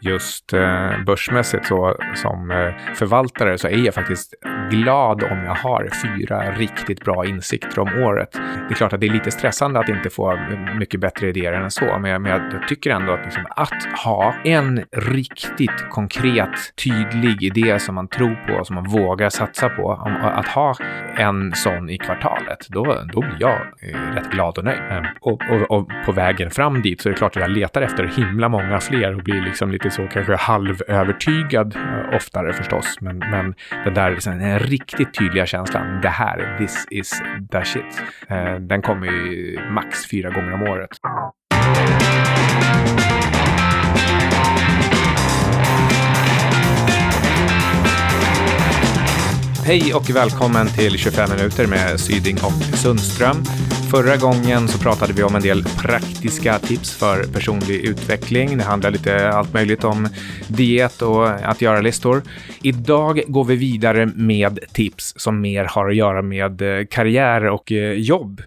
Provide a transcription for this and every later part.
just eh, börsmässigt så som eh, förvaltare så är jag faktiskt glad om jag har fyra riktigt bra insikter om året. Det är klart att det är lite stressande att inte få mycket bättre idéer än så, men jag, men jag tycker ändå att, liksom, att ha en riktigt konkret, tydlig idé som man tror på, som man vågar satsa på, om, att ha en sån i kvartalet, då, då blir jag eh, rätt glad och nöjd. Ehm, och, och, och, på vägen fram dit så är det klart att jag letar efter himla många fler och blir liksom lite så kanske halvövertygad eh, oftare förstås. Men, men den där liksom, den riktigt tydliga känslan, det här, this is the shit, eh, den kommer ju max fyra gånger om året. Hej och välkommen till 25 minuter med Syding och Sundström. Förra gången så pratade vi om en del praktiska tips för personlig utveckling. Det handlar lite allt möjligt om diet och att göra listor. Idag går vi vidare med tips som mer har att göra med eh, karriär och eh, jobb.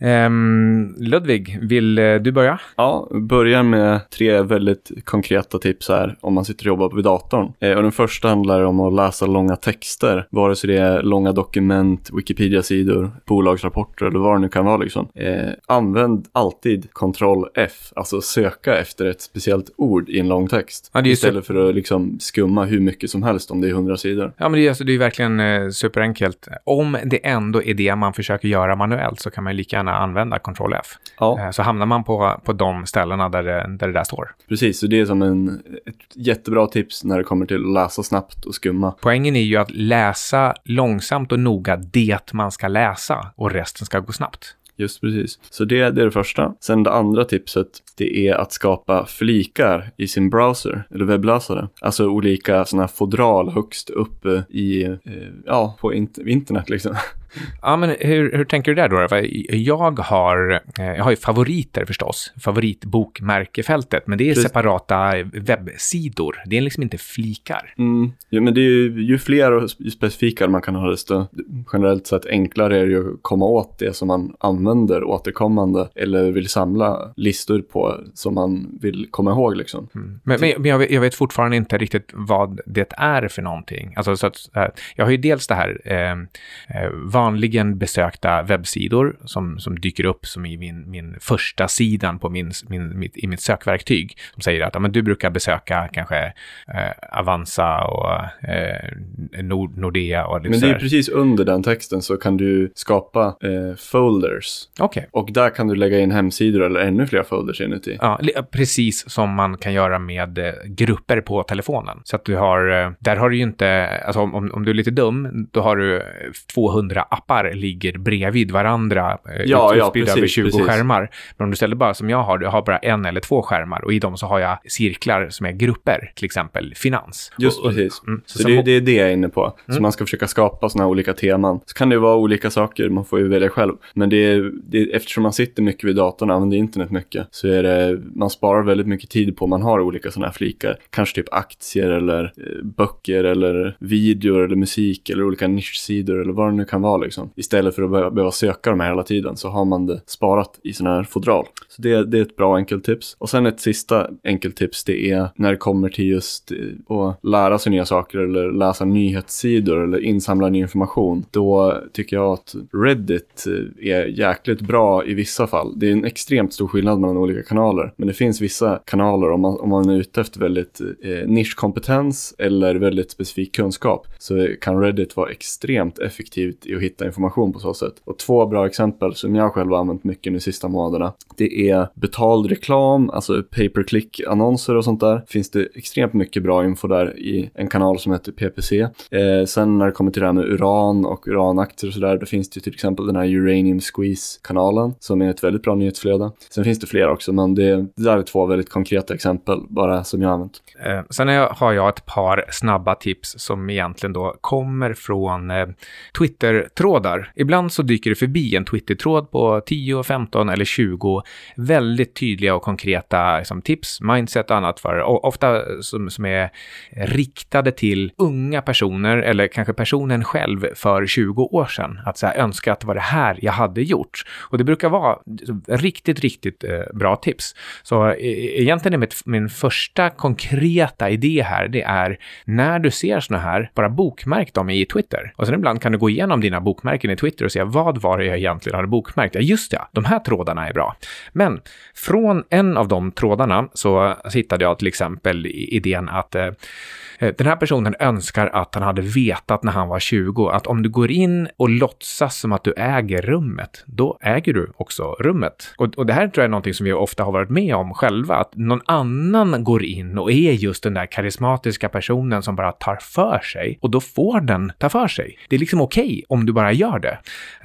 Um, Ludvig, vill uh, du börja? Ja, börjar med tre väldigt konkreta tips här om man sitter och jobbar vid datorn. Eh, och den första handlar om att läsa långa texter, vare sig det är långa dokument, Wikipedia-sidor, bolagsrapporter eller vad det nu kan vara. Liksom. Eh, använd alltid Ctrl F, alltså söka efter ett speciellt ord i en lång text. Ja, istället för att liksom skumma hur mycket som helst om det är hundra sidor. Ja, men det är, alltså, det är verkligen eh, superenkelt. Om det ändå är det man försöker göra manuellt så kan man lika gärna använda Ctrl F. Ja. Eh, så hamnar man på, på de ställena där det, där det där står. Precis, så det är som en, ett jättebra tips när det kommer till att läsa snabbt och skumma. Poängen är ju att läsa långsamt och noga det man ska läsa och resten ska gå snabbt. Just precis. Så det, det är det första. Sen det andra tipset, det är att skapa flikar i sin browser eller webbläsare. Alltså olika sådana här fodral högst upp i, eh, ja, på internet liksom. Ja, men hur, hur tänker du där då? För jag har, eh, jag har ju favoriter förstås, favoritbokmärkefältet, men det är Precis. separata webbsidor. Det är liksom inte flikar. Mm. Ja, men det är ju, ju fler och specifika man kan ha, desto generellt sett enklare är det ju att komma åt det som man använder återkommande eller vill samla listor på som man vill komma ihåg. Liksom. Mm. Men, men, men jag, vet, jag, vet, fortfarande inte riktigt vad det är för någonting. Alltså, så att, jag har ju dels det här eh, eh vanligen besökta webbsidor som, som dyker upp som i min, min första sidan på min, min, mitt, i mitt sökverktyg. Som säger att ja, men du brukar besöka kanske eh, Avanza och eh, Nord, Nordea. Och men det är precis under den texten så kan du skapa eh, folders. Okay. Och där kan du lägga in hemsidor eller ännu fler folders inuti. Ja, precis som man kan göra med eh, grupper på telefonen. Så att du har, eh, där har du ju inte, alltså om, om du är lite dum, då har du 200 appar ligger bredvid varandra, eh, ja, ja, precis, över 20 precis. skärmar. Men om du ställer bara som jag har, jag har bara en eller två skärmar och i dem så har jag cirklar som är grupper, till exempel finans. Just och, precis. Mm, så, så det, det, är det jag är inne på. Mm. Så man ska försöka skapa sådana här olika teman. Så kan det vara olika saker, man får ju välja själv. Men det är, det är, eftersom man sitter mycket vid datorn och använder internet mycket så är det, man sparar väldigt mycket tid på man har olika sådana här flikar. Kanske typ aktier eller eh, böcker eller videor eller musik eller olika nischsidor eller vad det nu kan vara liksom. Istället för att behöva söka de här hela tiden så har man det sparat i sådana här fodral. Så det, det är ett bra enkelt tips. Och sen ett sista enkelt tips det är när det kommer till just eh, att lära sig nya saker eller läsa nyhetssidor eller insamla ny information. Då tycker jag att Reddit eh, är jäkligt bra i vissa fall. Det är en extremt stor skillnad mellan olika kanaler. Men det finns vissa kanaler om man, om man är ute efter väldigt eh, nischkompetens eller väldigt specifik kunskap så kan Reddit vara extremt effektivt i att hitta information på så sätt. Och två bra exempel som jag själv har använt mycket de sista månaderna. Det är betald reklam, alltså pay per click annonser och sånt där. Finns det extremt mycket bra info där i en kanal som heter PPC. Eh, sen när det kommer till det här med uran och uranaktier och sådär, då finns det ju till exempel den här Uranium Squeeze-kanalen som är ett väldigt bra nyhetsflöde. Sen finns det fler också, men det, det där är två väldigt konkreta exempel bara som jag har använt. Eh, sen har jag ett par snabba tips som egentligen då kommer från eh, Twitter Trådar. Ibland så dyker det förbi en Twitter-tråd på 10, 15 eller 20 väldigt tydliga och konkreta liksom, tips, mindset och annat för, och ofta som, som är riktade till unga personer eller kanske personen själv för 20 år sedan. Att så här, önska att det var det här jag hade gjort. Och det brukar vara riktigt, riktigt eh, bra tips. Så e egentligen är mitt, min första konkreta idé här, det är när du ser såna här, bara bokmärk dem i Twitter. Och sen ibland kan du gå igenom dina bokmärken i Twitter och se vad var det jag egentligen hade bokmärkt? Ja, just ja, de här trådarna är bra. Men från en av de trådarna så hittade jag till exempel idén att Eh, Eh, den här personen önskar att han hade vetat när han var 20 att om du går in och låtsas som att du äger rummet, då äger du också rummet. Och, och det här tror jag är någonting som vi ofta har varit med om själva, att någon annan går in och är just den där karismatiska personen som bara tar för sig och då får den ta för sig. Det är liksom okej okay om du bara gör det.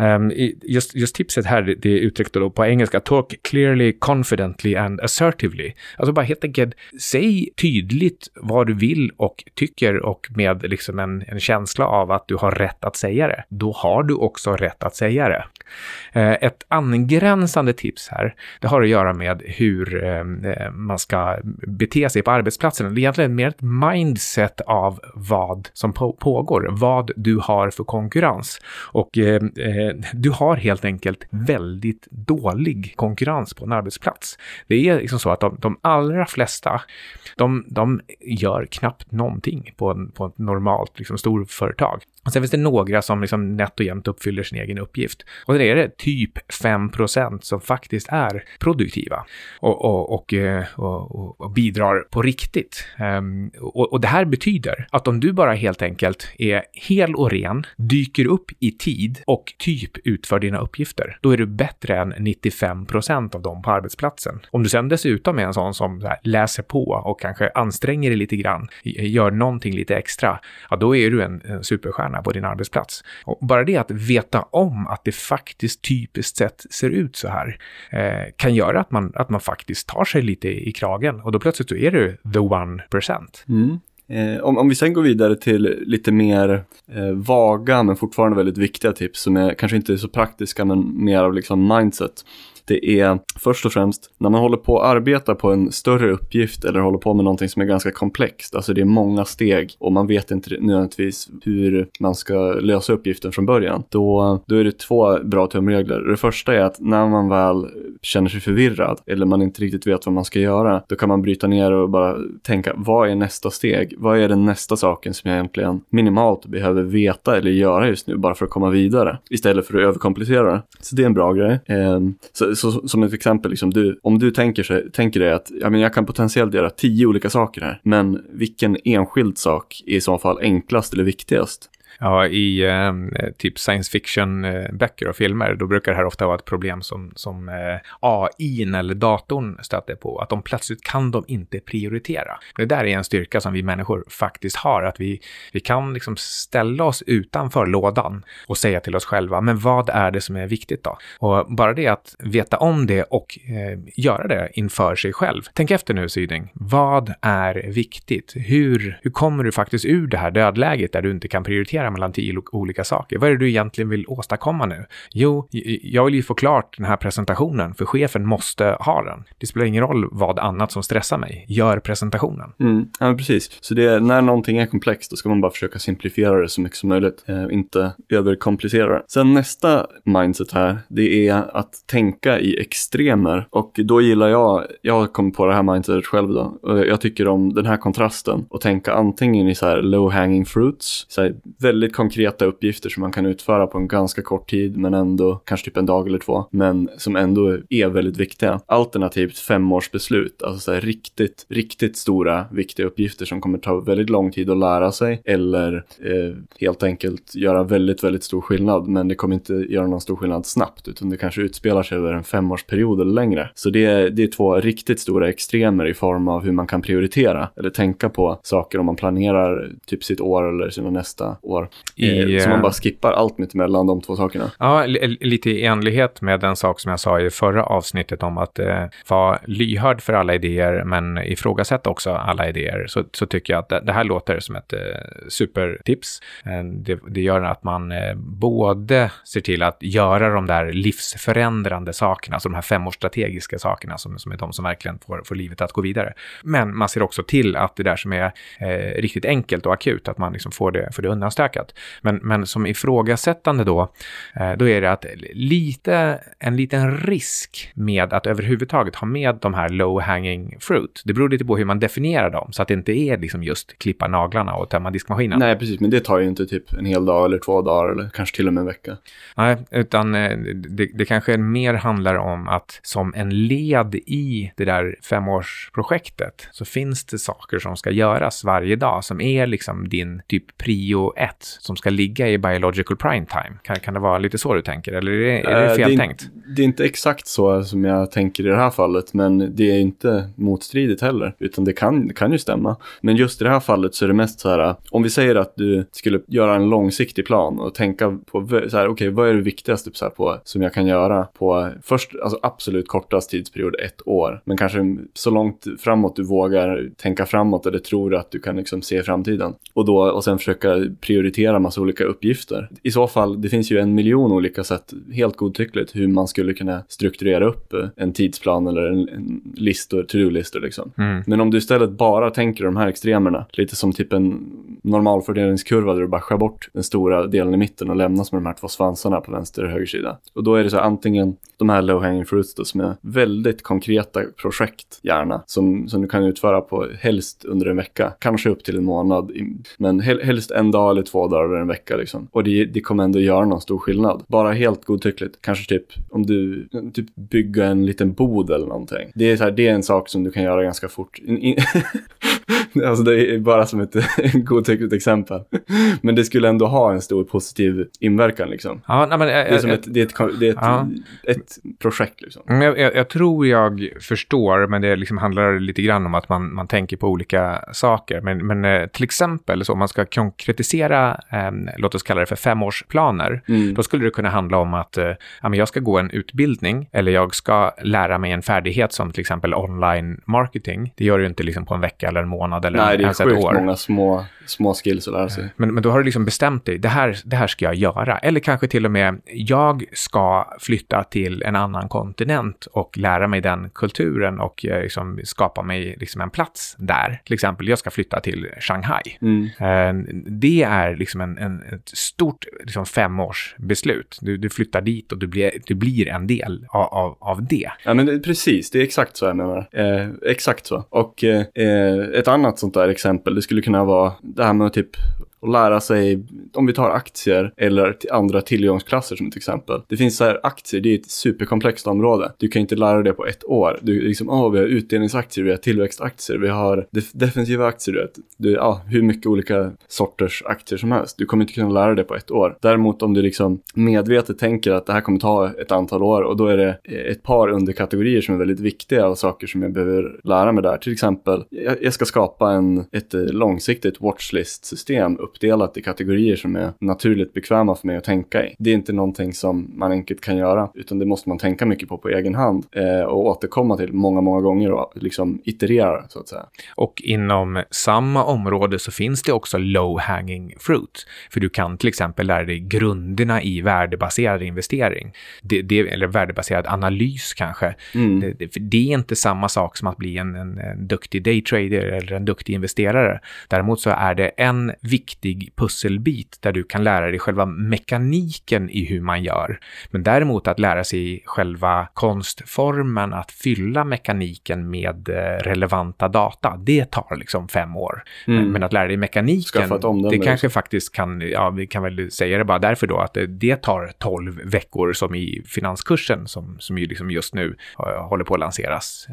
Um, just, just tipset här, det är uttryckt då på engelska, talk clearly, confidently and assertively. Alltså bara helt enkelt, säg tydligt vad du vill och tycker och med liksom en, en känsla av att du har rätt att säga det, då har du också rätt att säga det. Eh, ett angränsande tips här, det har att göra med hur eh, eh, man ska bete sig på arbetsplatsen. Det är egentligen mer ett mindset av vad som pågår, vad du har för konkurrens. Och eh, du har helt enkelt väldigt dålig konkurrens på en arbetsplats. Det är liksom så att de, de allra flesta, de, de gör knappt någonting någonting på, en, på ett normalt liksom, storföretag. Och sen finns det några som liksom nätt och jämnt uppfyller sin egen uppgift. Och sen är det typ 5% som faktiskt är produktiva och, och, och, eh, och, och bidrar på riktigt. Um, och, det här betyder att om du bara helt enkelt är hel och ren, dyker upp i tid och typ utför dina uppgifter, då är du bättre än 95% av dem på arbetsplatsen. Om du sen dessutom är en sån som här, läser på och kanske anstränger dig lite grann, gör någonting lite extra, ja då är du en, en superstjärna på din arbetsplats. Och bara det att veta om att det faktiskt typiskt sett ser ut så här eh, kan göra att man, att man faktiskt tar sig lite i kragen och då plötsligt så är du the one percent. Mm. Eh, om, om vi sen går vidare till lite mer eh, vaga men fortfarande väldigt viktiga tips som är kanske inte är så praktiska men mer av liksom mindset. Det är först och främst när man håller på att arbeta på en större uppgift eller håller på med någonting som är ganska komplext. Alltså det är många steg och man vet inte nödvändigtvis hur man ska lösa uppgiften från början. Då, då är det två bra tumregler. Det första är att när man väl känner sig förvirrad eller man inte riktigt vet vad man ska göra, då kan man bryta ner och bara tänka vad är nästa steg? Vad är den nästa saken som jag egentligen minimalt behöver veta eller göra just nu bara för att komma vidare? Istället för att överkomplicera det. Så det är en bra grej. Eh, så, så, som ett exempel, liksom, du, om du tänker, sig, tänker dig att ja, men jag kan potentiellt göra tio olika saker här, men vilken enskild sak är i så fall enklast eller viktigast? Ja, i eh, typ science fiction-böcker eh, och filmer, då brukar det här ofta vara ett problem som, som eh, AI eller datorn stöter på, att de plötsligt kan de inte prioritera. Det där är en styrka som vi människor faktiskt har, att vi, vi kan liksom ställa oss utanför lådan och säga till oss själva, men vad är det som är viktigt då? Och bara det att veta om det och eh, göra det inför sig själv. Tänk efter nu, Syding. Vad är viktigt? Hur, hur kommer du faktiskt ur det här dödläget där du inte kan prioritera välja mellan tio olika saker. Vad är det du egentligen vill åstadkomma nu? Jo, jag vill ju få klart den här presentationen, för chefen måste ha den. Det spelar ingen roll vad annat som stressar mig. Gör presentationen. Mm, ja, precis. Så det är, när någonting är komplext, då ska man bara försöka simplifiera det så mycket som möjligt. Eh, inte överkomplicera det. Sen nästa mindset här, det är att tänka i extremer. Och då gillar jag, jag har kommit på det här mindsetet själv då. Och jag tycker om den här kontrasten och tänka antingen i så här low hanging fruits, så här väldigt konkreta uppgifter som man kan utföra på en ganska kort tid, men ändå kanske typ en dag eller två, men som ändå är väldigt viktiga. Alternativt femårsbeslut, alltså så här riktigt, riktigt stora viktiga uppgifter som kommer ta väldigt lång tid att lära sig eller eh, helt enkelt göra väldigt, väldigt stor skillnad, men det kommer inte göra någon stor skillnad snabbt, utan det kanske utspelar sig över en femårsperiod eller längre. Så det är, det är två riktigt stora extremer i form av hur man kan prioritera eller tänka på saker om man planerar typ sitt år eller sina nästa år. I, eh, så man bara skippar allt mitt emellan de två sakerna. Ja, lite i enlighet med den sak som jag sa i förra avsnittet om att eh, vara lyhörd för alla idéer men ifrågasätta också alla idéer så, så tycker jag att det, det här låter som ett eh, supertips. Eh, det, det, gör att man eh, både ser till att göra de där livsförändrande sakerna, alltså de här femårsstrategiska sakerna som, som är de som verkligen får, får livet att gå vidare. Men man ser också till att det där som är eh, riktigt enkelt och akut, att man liksom får det, får det undanstökat. Men, men som ifrågasättande då, eh, då är det att lite, en liten risk med att överhuvudtaget ha med de här low hanging fruit. Det beror lite på hur man definierar dem, så att det inte är liksom just klippa naglarna och tömma diskmaskinen. Nej, precis, men det tar ju inte typ en hel dag eller två dagar eller kanske till och med en vecka. Nej, utan eh, det, det kanske mer handlar om att som en led i det där femårsprojektet så finns det saker som ska göras varje dag som är liksom din typ prio 1 som ska ligga i biological prime time. Kan, kan det vara lite så du tänker eller är det, är det fel uh, det är, tänkt? Det är inte exakt så som jag tänker i det här fallet men det är inte motstridigt heller utan det kan, det kan ju stämma. Men just i det här fallet så är det mest så här om vi säger att du skulle göra en långsiktig plan och tänka på så här okej okay, vad är det viktigaste så här, på, som jag kan göra på först alltså absolut kortast tidsperiod ett år men kanske så långt framåt du vågar tänka framåt eller tror att du kan liksom se framtiden och då och sen försöka prioritera massa olika uppgifter. I så fall, det finns ju en miljon olika sätt, helt godtyckligt, hur man skulle kunna strukturera upp en tidsplan eller en, en listor, to-do-listor liksom. Mm. Men om du istället bara tänker de här extremerna, lite som typ en normalfördelningskurva där du bara skär bort den stora delen i mitten och lämnas med de här två svansarna på vänster och höger sida. Och då är det så antingen de här low hanging fruits då, som är väldigt konkreta projekt gärna, som, som du kan utföra på helst under en vecka, kanske upp till en månad, men helst en dag eller två dagar eller en vecka liksom. Och det, det kommer ändå göra någon stor skillnad. Bara helt godtyckligt, kanske typ om du typ bygga en liten bod eller någonting. Det är, så här, det är en sak som du kan göra ganska fort. Alltså det är bara som ett godtyckligt exempel. Men det skulle ändå ha en stor positiv inverkan liksom. Ja, nej, men, det är som ett, det är ett, det är ett, ja. ett projekt liksom. Jag, jag, jag, tror jag förstår, men det liksom handlar lite grann om att man, man tänker på olika saker. Men, men eh, till exempel så om man ska konkretisera, eh, låt oss kalla det för femårsplaner, mm. då skulle det kunna handla om att eh, jag ska gå en utbildning eller jag ska lära mig en färdighet som till exempel online marketing. Det gör du inte liksom på en vecka eller en månad eller Nej, ens ett år. Nej, det är sjukt många små, små skills att lära sig. Men, men då har du liksom bestämt dig, det här, det här ska jag göra. Eller kanske till och med, jag ska flytta till en annan kontinent och lära mig den kulturen och eh, liksom skapa mig liksom en plats där. Till exempel, jag ska flytta till Shanghai. Mm. Eh, det är liksom en, en, ett stort liksom femårsbeslut. Du, du flyttar dit och du blir, du blir en del av, av, av det. Ja, men det, precis. Det är exakt så jag menar. Eh, exakt så. Och eh, ett annat sånt där exempel, det skulle kunna vara det här med att typ och lära sig, om vi tar aktier eller andra tillgångsklasser som ett exempel. Det finns så här aktier, det är ett superkomplext område. Du kan inte lära dig det på ett år. Du liksom, åh, oh, vi har utdelningsaktier, vi har tillväxtaktier, vi har def defensiva aktier, du vet. Du, ja, hur mycket olika sorters aktier som helst. Du kommer inte kunna lära dig det på ett år. Däremot om du liksom medvetet tänker att det här kommer ta ett antal år och då är det eh, ett par underkategorier som är väldigt viktiga och saker som jag behöver lära mig där. Till exempel, jag, jag ska skapa en, ett eh, långsiktigt watchlist-system uppdelat i kategorier som är naturligt bekväma för mig att tänka i. Det är inte någonting som man enkelt kan göra, utan det måste man tänka mycket på på egen hand eh, och återkomma till många, många gånger och liksom iterera så att säga. Och inom samma område så finns det också low hanging fruit, för du kan till exempel lära dig grunderna i värdebaserad investering, det, det, eller värdebaserad analys kanske. Mm. Det, det, det, är inte samma sak som att bli en, en, en duktig daytrader eller en duktig investerare. Däremot så är det en viktig viktig pusselbit där du kan lära dig själva mekaniken i hur man gör. Men däremot att lära sig själva konstformen, att fylla mekaniken med eh, relevanta data, det tar liksom fem år. Mm. Men att lära dig mekaniken, det kanske liksom. faktiskt kan, ja, vi kan väl säga det bara därför då, att det, tar tolv veckor som i finanskursen som, som ju liksom just nu uh, håller på att lanseras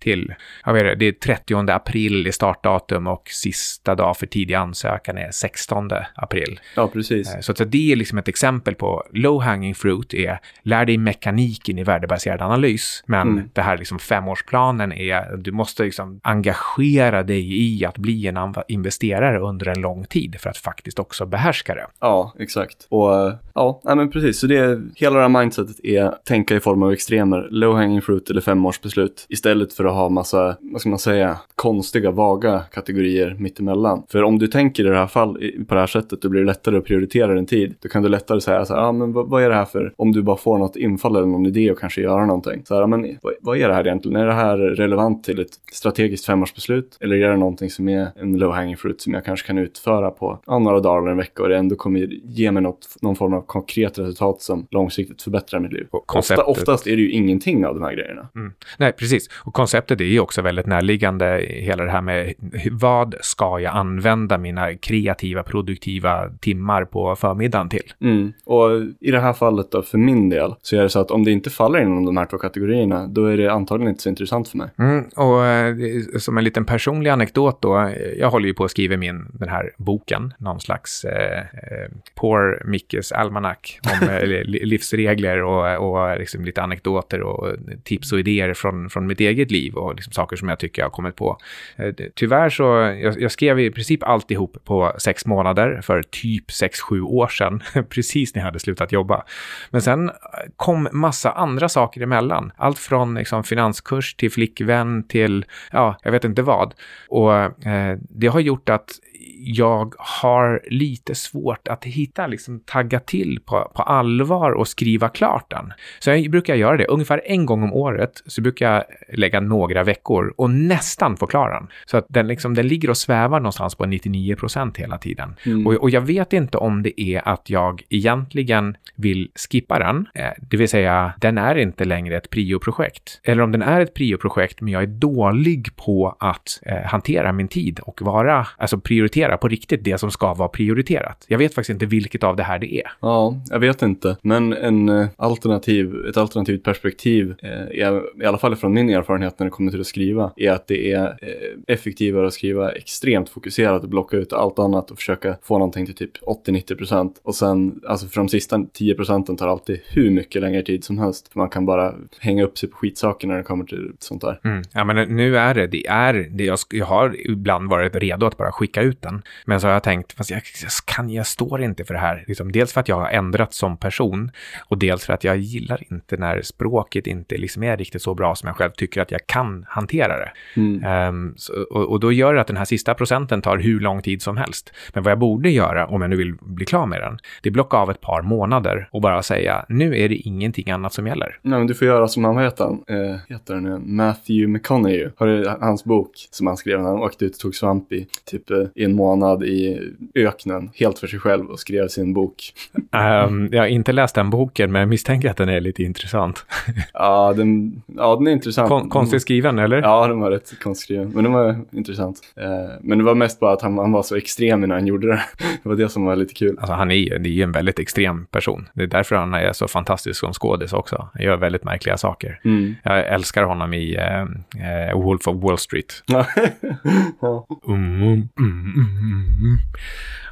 till, jag vet det, är 30 april i startdatum och sista dag för tidig ansökan är 16 april. Ja, precis. Så, så det är liksom ett exempel på low hanging fruit är lär dig mekaniken i värdebaserad analys. Men mm. det här liksom femårsplanen är du måste liksom engagera dig i att bli en investerare under en lång tid för att faktiskt också behärska det. Ja, exakt. Och ja, nej, men precis. Så det, hela det här mindsetet är tänka i form av extremer, low hanging fruit eller femårsbeslut istället för att ha massa, vad ska man säga, konstiga, vaga kategorier mittemellan. För om du tänker i det här fall på det här sättet, då blir det lättare att prioritera din tid. Då kan du lättare säga så här, ah, men vad, vad, är det här för, om du bara får något infall eller någon idé och kanske göra någonting. Så här, men vad, vad är det här egentligen? Är det här relevant till ett strategiskt femårsbeslut? Eller är det någonting som är en low hanging fruit som jag kanske kan utföra på ja, några dagar eller en vecka och det ändå kommer ge mig något, någon form av konkret resultat som långsiktigt förbättrar mitt liv. Ofta, oftast är det ju ingenting av de här grejerna. Mm. Nej, precis. Och konceptet är ju också väldigt närliggande, hela det här med vad ska jag använda mina kreativa, produktiva timmar på förmiddagen till? Mm. Och i det här fallet då, för min del, så är det så att om det inte faller inom de här två kategorierna, då är det antagligen inte så intressant för mig. Mm. Och eh, som en liten personlig anekdot då, jag håller ju på att skriva min, den här boken, någon slags eh, eh Poor Mickes Almanac om eh, livsregler och, och liksom lite anekdoter och tips och idéer från, från mitt eget liv och liksom saker som jag tycker jag har kommit på. Eh, tyvärr så, jag, jag skrev i princip alltihop på sex månader för typ sex, sju år sedan, precis när jag hade slutat jobba. Men sen kom massa andra saker emellan. Allt från liksom, finanskurs till flickvän till, ja, jag vet inte vad. Och eh, det har gjort att jag har lite svårt att hitta, liksom tagga till på, på allvar och skriva klart den. Så jag brukar göra det. Ungefär en gång om året så brukar jag lägga några veckor och nästan få klar den. Så att den, liksom, den ligger och svävar någonstans på 99 procent hela tiden. Mm. Och, och, jag vet inte om det är att jag egentligen vill skippa den, eh, det vill säga den är inte längre ett prioprojekt. Eller om den är ett prioprojekt men jag är dålig på att eh, hantera min tid och vara, alltså prioritera på riktigt det som ska vara prioriterat. Jag vet faktiskt inte vilket av det här det är. Ja, jag vet inte. Men en eh, alternativ, ett alternativt perspektiv, eh, är, i alla fall från min erfarenhet när det kommer till att skriva, är att det är eh, effektivare att skriva extremt fokuserat och blocka ut allt annat och försöka få någonting till typ 80-90 procent. Och sen, alltså för de sista 10 procenten tar alltid hur mycket längre tid som helst. För man kan bara hänga upp sig på skitsaker när det kommer till sånt där. Mm. Ja, men nu är det, det är det jag, jag har ibland varit redo att bara skicka ut den. Men så har jag tänkt, fast jag, kan, jag står inte för det här. Liksom, dels för att jag har ändrats som person och dels för att jag gillar inte när språket inte liksom är riktigt så bra som jag själv tycker att jag kan hantera det. Mm. Um, så, och, och, då gör det att den här sista procenten tar hur lång tid som helst. Men vad jag borde göra, om jag nu vill bli klar med den, det är blocka av ett par månader och bara säga, nu är det ingenting annat som gäller. Nej, men du får göra som han, heter han? Eh, heter han nu? Matthew McConaughey. Har du hans bok som han skrev när han åkte ut och tog svamp i typ eh, i en månad i öknen helt för sig själv och skrev sin bok. Um, jag har inte läst den boken, men jag misstänker att den är lite intressant. ja, den, ja, den är intressant. Kon konstigt skriven, eller? Ja, den var rätt konstigt skriven, men den var intressant. Uh, men det var mest bara att han, han, var så extrem när han gjorde det. det var det som var lite kul. Alltså, han är, det är ju en väldigt extrem person. Det är därför han är så fantastisk som skådis också. Han gör väldigt märkliga saker. Mm. Jag älskar honom i uh, uh, Wolf of Wall Street. ja. mm, mm, mm, mm. Mm.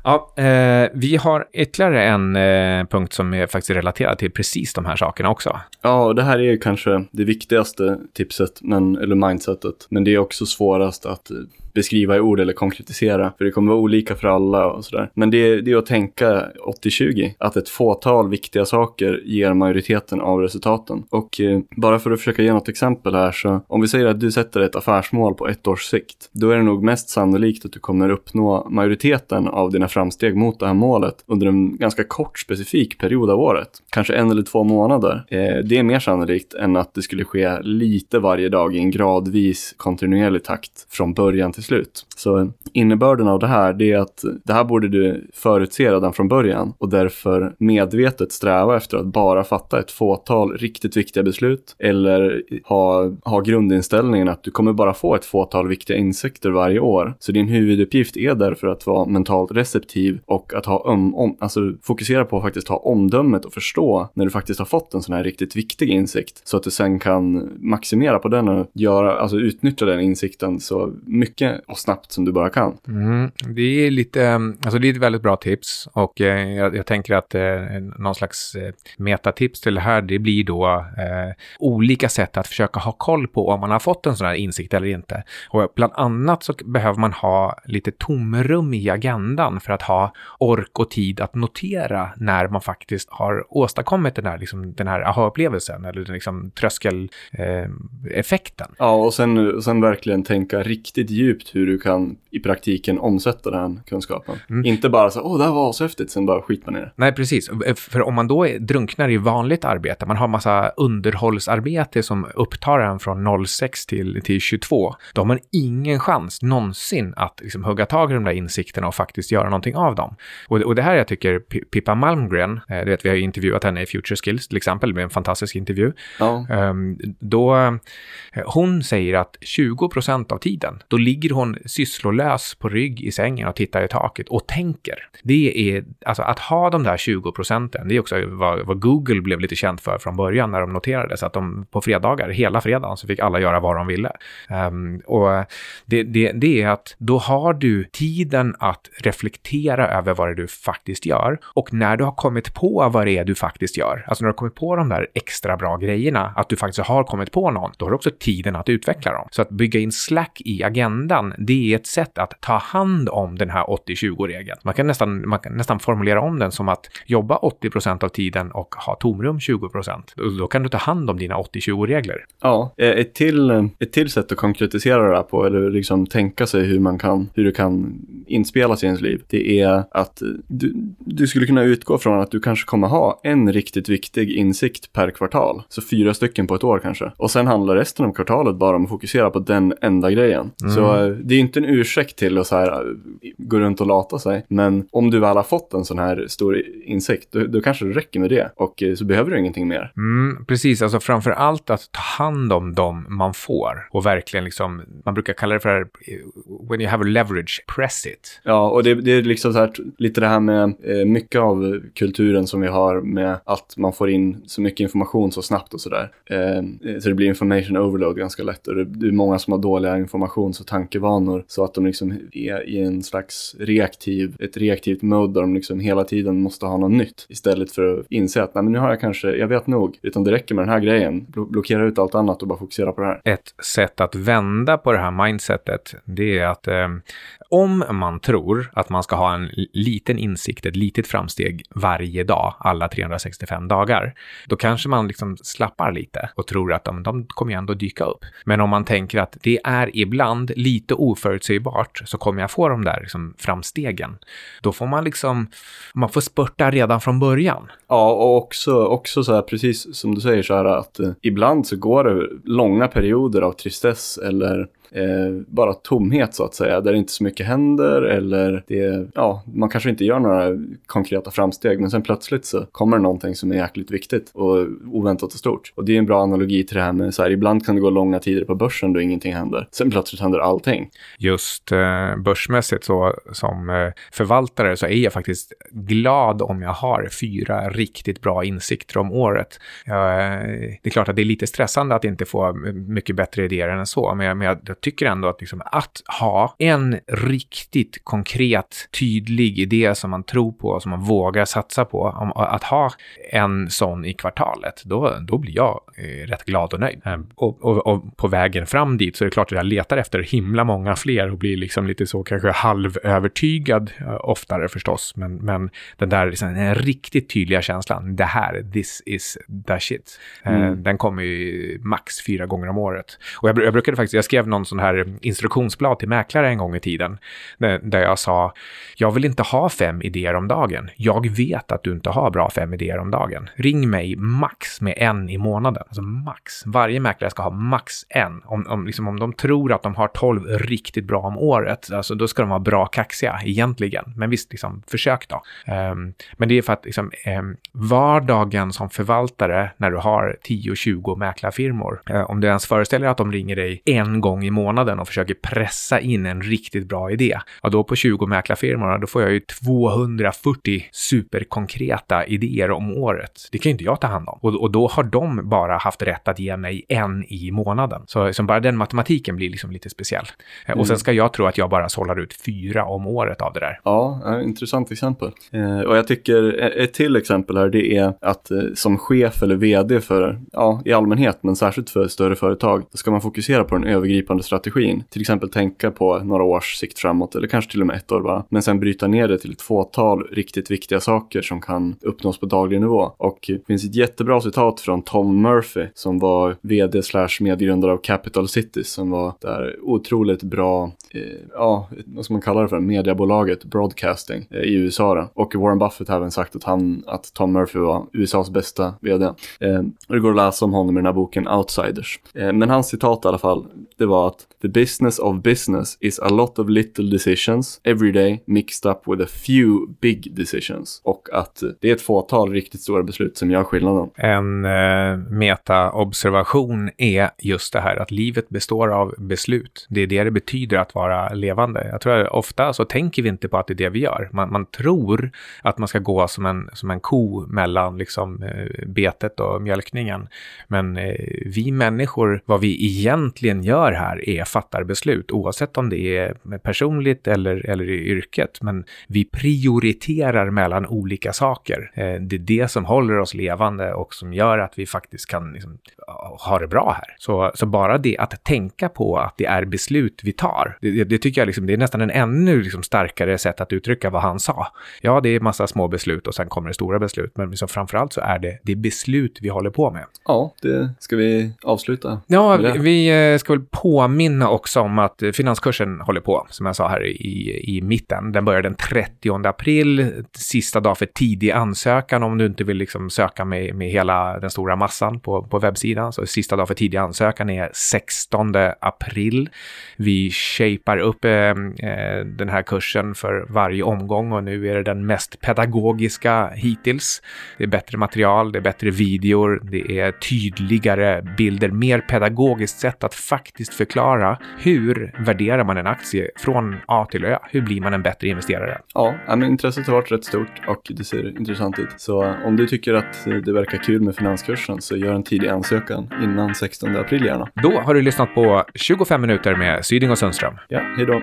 Ja, eh, vi har ytterligare en eh, punkt som är faktiskt relaterad till precis de här sakerna också. Ja, det här är kanske det viktigaste tipset, men, eller mindsetet. Men det är också svårast att eh, beskriva i ord eller konkretisera. För det kommer vara olika för alla och sådär. Men det, det är att tänka 80-20. Att ett fåtal viktiga saker ger majoriteten av resultaten. Och eh, bara för att försöka ge något exempel här så om vi säger att du sätter ett affärsmål på ett års sikt. Då är det nog mest sannolikt att du kommer uppnå majoriteten av dina framsteg mot det här målet under en ganska kort specifik period av året. Kanske en eller två månader. Eh, det är mer sannolikt än att det skulle ske lite varje dag i en gradvis kontinuerlig takt från början till slut. Så eh, innebörden av det här det är att det här borde du förutse redan från början och därför medvetet sträva efter att bara fatta ett fåtal riktigt viktiga beslut eller ha, ha grundinställningen att du kommer bara få ett fåtal viktiga insikter varje år. Så din huvuduppgift är därför att vara mentalt receptiv och att ha om, om, alltså fokusera på att faktiskt ha omdömet och förstå när du faktiskt har fått en sån här riktigt viktig insikt så att du sen kan maximera på den och göra, alltså utnyttja den insikten så mycket och snabbt som du bara kan. Mm, det är lite, alltså det är ett väldigt bra tips och eh, jag, jag, tänker att eh, någon slags eh, metatips till det här, det blir då eh, olika sätt att försöka ha koll på om man har fått en sån här insikt eller inte. Och bland annat så behöver man ha lite tomrum i agendan för att ha ork och tid att notera när man faktiskt har åstadkommit den här, liksom, den här aha-upplevelsen eller den liksom, tröskeleffekten. ja, och sen, sen verkligen tänka riktigt djupt hur du kan i praktiken omsätta den kunskapen. Mm. Inte bara så åh, det här var så häftigt, sen bara skit man i det. Nej, precis. För om man då är, drunknar i vanligt arbete, man har massa underhållsarbete som upptar en från 06 till, till 22, då har man ingen chans någonsin att liksom, hugga tag i de där insikterna och faktiskt göra någonting av dem. Och, och det här jag tycker Pippa Malmgren, eh, du vet, vi har intervjuat henne i Future Skills till exempel, med en fantastisk intervju. Ja. Um, då, eh, hon säger att 20 procent av tiden, då ligger hon sysslolös på rygg i sängen och tittar i taket och tänker. Det är, alltså att ha de där 20 procenten, det är också vad, vad, Google blev lite känt för från början när de noterades, att de på fredagar, hela fredagen, så fick alla göra vad de ville. Um, och det, det, det är att då har du tiden att reflektera över vad det är du faktiskt gör och när du har kommit på vad det är du faktiskt gör, alltså när du har kommit på de där extra bra grejerna, att du faktiskt har kommit på någon, då har du också tiden att utveckla dem. Så att bygga in Slack i agendan, det är ett sätt att ta hand om den här 80-20-regeln. Man kan nästan, man kan nästan formulera om den som att jobba 80% av tiden och ha tomrum 20% Då kan du ta hand om dina 80-20-regler. Ja, eh, ett till, eh, ett till sätt att konkretisera det här på, eller liksom tänka sig hur man kan, hur det kan inspelas i ens liv, det är att du, du skulle kunna utgå från att du kanske kommer ha en riktigt viktig insikt per kvartal. Så fyra stycken på ett år kanske. Och sen handlar resten av kvartalet bara om att fokusera på den enda grejen. Mm. Så eh, det är inte en ursäkt till att så här, eh, gå runt och lata sig. Men om du väl har fått en sån här stor insikt, då, då kanske det räcker med det. Och eh, så behöver du ingenting mer. Mm, precis, alltså framför allt att ta hand om dem man får. Och verkligen liksom, man brukar kalla det för when you have a leverage, press it. Ja, och det, det liksom så här, lite det här med eh, mycket av kulturen som vi har med att man får in så mycket information så snabbt och sådär. Eh, eh, så det blir information overload ganska lätt och det, det är många som har dåliga informations och tankevanor så att de liksom är i en slags reaktiv, ett reaktivt mode där de liksom hela tiden måste ha något nytt istället för att inse att nej, men nu har jag kanske, jag vet nog, utan det räcker med den här grejen. blockera ut allt annat och bara fokusera på det här. Ett sätt att vända på det här mindsetet, det är att eh, om man tror att man ska ha en liten insikt, ett litet framsteg varje dag, alla 365 dagar, då kanske man liksom slappar lite och tror att de, de kommer ju ändå dyka upp. Men om man tänker att det är ibland lite oförutsägbart så kommer jag få de där liksom framstegen. Då får man liksom, man får spurta redan från början. Ja, och också, också så här, precis som du säger så här att eh, ibland så går det långa perioder av tristess eller eh, bara tomhet så att säga, där det inte så mycket händer eller det, ja, man kanske inte gör några konkreta framsteg, men sen plötsligt så kommer det någonting som är jäkligt viktigt och oväntat och stort. Och det är en bra analogi till det här med så här, ibland kan det gå långa tider på börsen då ingenting händer. Sen plötsligt händer allting. Just eh, börsmässigt så som eh, förvaltare så är jag faktiskt glad om jag har fyra riktigt bra insikter om året. Jag, eh, det är klart att det är lite stressande att inte få mycket bättre idéer än så, men jag, men jag tycker ändå att, liksom, att ha en riktigt konkret, tydlig idé som man tror på, som man vågar satsa på, om, att ha en sån i kvartalet, då, då blir jag eh, rätt glad och nöjd. Mm. Och, och, och, på vägen fram dit så är det klart att jag letar efter himla många fler och blir liksom lite så kanske halvövertygad eh, oftare förstås. Men, men den där liksom, den riktigt tydliga känslan, det här, this is the shit, eh, mm. den kommer ju max fyra gånger om året. Och jag, jag brukade faktiskt, jag skrev någon sån här instruktionsblad till mäklare en gång i tiden. Där jag sa, jag vill inte ha fem idéer om dagen. Jag vet att du inte har bra fem idéer om dagen. Ring mig max med en i månaden. Alltså max. Varje mäklare ska ha max en. Om, om, liksom, om de tror att de har tolv riktigt bra om året, alltså, då ska de vara bra kaxiga egentligen. Men visst, liksom, försök då. Um, men det är för att liksom, um, vardagen som förvaltare när du har 10-20 mäklarfirmor, um, om du ens föreställer att de ringer dig en gång i månaden och försöker pressa in en riktigt bra idé. Och då på 20 mäklarfirmorna, då får jag ju 240 superkonkreta idéer om året. Det kan ju inte jag ta hand om. Och, och då har de bara haft rätt att ge mig en i månaden. Så liksom bara den matematiken blir liksom lite speciell. Mm. Och sen mm. ska jag tro att jag bara sållar ut fyra om året av det där. Ja, intressant exempel. Eh, och jag tycker ett till exempel här, det är att eh, som chef eller vd för, ja, i allmänhet, men särskilt för större företag, då ska man fokusera på den övergripande strategin. Till exempel tänka på några års sikt framåt, eller kanske till och med ett år bara. Men sen bryta ner det till ett fåtal riktigt viktiga saker som kan uppnås på daglig nivå. Och det finns ett jättebra citat från Tom Murphy som var vd slash medgrundare av Capital Cities som var där otroligt bra, eh, ja, vad ska man kalla det för, mediebolaget Broadcasting eh, i USA. Då. Och Warren Buffett har även sagt att, han, att Tom Murphy var USAs bästa vd. Eh, det går att läsa om honom i den här boken Outsiders. Eh, men hans citat i alla fall, det var att the business of business is a lot of little decisions every day mixed up with a few big decisions. Och att eh, det är ett fåtal riktigt stora beslut som gör skillnaden. En eh, metaobservation är just det här att livet består av beslut. Det är det det betyder att vara levande. Jag tror att ofta så tänker vi inte på att det är det vi gör. Man, man tror att man ska gå som en, som en ko mellan liksom, eh, betet och mjölkningen. Men eh, vi människor, vad vi egentligen gör här är fattar beslut, oavsett om det är personligt eller, eller i yrket. Men vi prioriterar mellan olika saker. Eh, det är det som håller oss levande och som gör att vi faktiskt kan liksom, ha det bra här. Så, så bara det att tänka på att det är beslut vi tar, det, det tycker jag liksom, det är nästan en ännu liksom starkare sätt att uttrycka vad han sa. Ja, det är massa små beslut och sen kommer det stora beslut, men liksom framförallt så är det det beslut vi håller på med. Ja, det ska vi avsluta. Ja, vi, vi eh, ska väl påminna också om att finanskursen håller på, som jag sa här i, i mitten. Den börjar den 30 april, sista dag för tidig ansökan om du inte vill liksom söka med, med hela den stora massan på, på webbsidan. Så sista dag för tidig ansökan är 16 april. Vi shapar upp eh, eh, den här kursen för varje omgång och nu är det den mest pedagogiska hittills. Det är bättre material, det är bättre videor, det är tydligare bilder, mer pedagogiskt sätt att faktiskt faktiskt förklara hur värderar man en aktie från A till Ö? Hur blir man en bättre investerare? Ja, men intresset har varit rätt stort och det ser intressant ut. Så om du tycker att det verkar kul med finanskursen så gör en tidig ansökan innan 16 april gärna. Då har du lyssnat på 25 minuter med Syding och Sundström. Ja, hej då.